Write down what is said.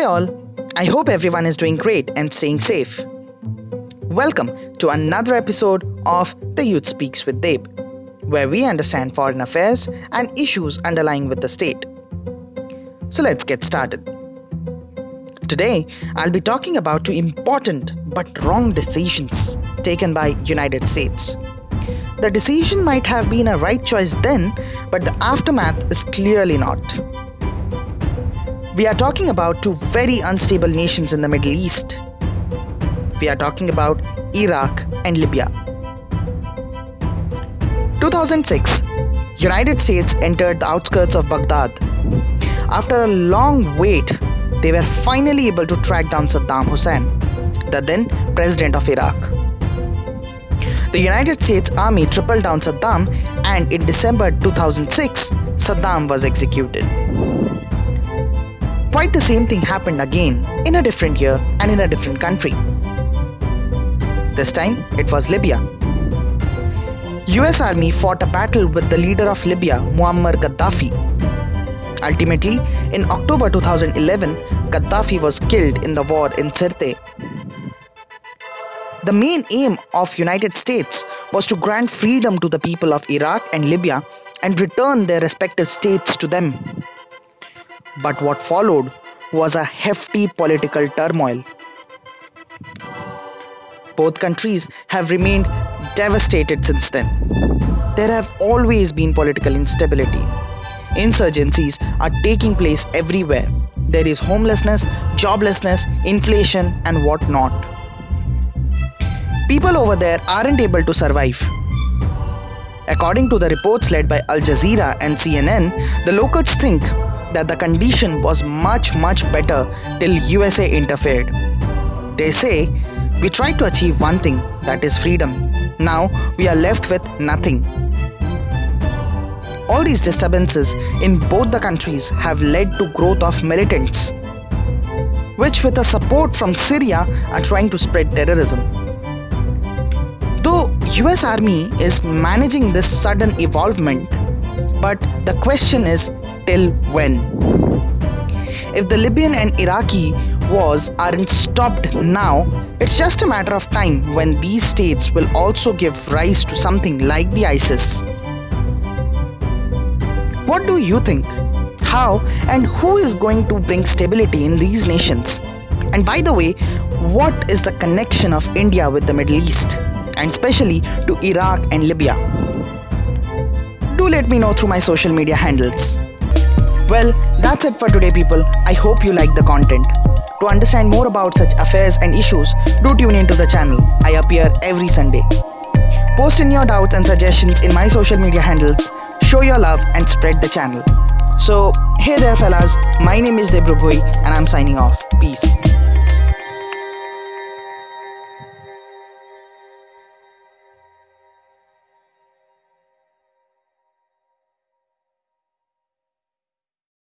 Hey all, I hope everyone is doing great and staying safe. Welcome to another episode of The Youth Speaks with Deb, where we understand foreign affairs and issues underlying with the state. So let's get started. Today, I'll be talking about two important but wrong decisions taken by United States. The decision might have been a right choice then, but the aftermath is clearly not. We are talking about two very unstable nations in the Middle East. We are talking about Iraq and Libya. 2006, United States entered the outskirts of Baghdad. After a long wait, they were finally able to track down Saddam Hussein, the then president of Iraq. The United States Army tripled down Saddam, and in December 2006, Saddam was executed. Quite the same thing happened again in a different year and in a different country. This time it was Libya. US Army fought a battle with the leader of Libya, Muammar Gaddafi. Ultimately, in October 2011, Gaddafi was killed in the war in Sirte. The main aim of United States was to grant freedom to the people of Iraq and Libya and return their respective states to them. But what followed was a hefty political turmoil. Both countries have remained devastated since then. There have always been political instability. Insurgencies are taking place everywhere. There is homelessness, joblessness, inflation, and whatnot. People over there aren't able to survive. According to the reports led by Al Jazeera and CNN, the locals think that the condition was much much better till USA interfered. They say, we tried to achieve one thing that is freedom. Now we are left with nothing. All these disturbances in both the countries have led to growth of militants which with the support from Syria are trying to spread terrorism. Though US army is managing this sudden evolvement, but the question is till when? If the Libyan and Iraqi wars aren't stopped now, it's just a matter of time when these states will also give rise to something like the ISIS. What do you think? How and who is going to bring stability in these nations? And by the way, what is the connection of India with the Middle East, and especially to Iraq and Libya? Do let me know through my social media handles. Well, that's it for today, people. I hope you like the content. To understand more about such affairs and issues, do tune into the channel. I appear every Sunday. Post in your doubts and suggestions in my social media handles, show your love, and spread the channel. So, hey there, fellas, my name is Debrubhui, and I'm signing off. Peace.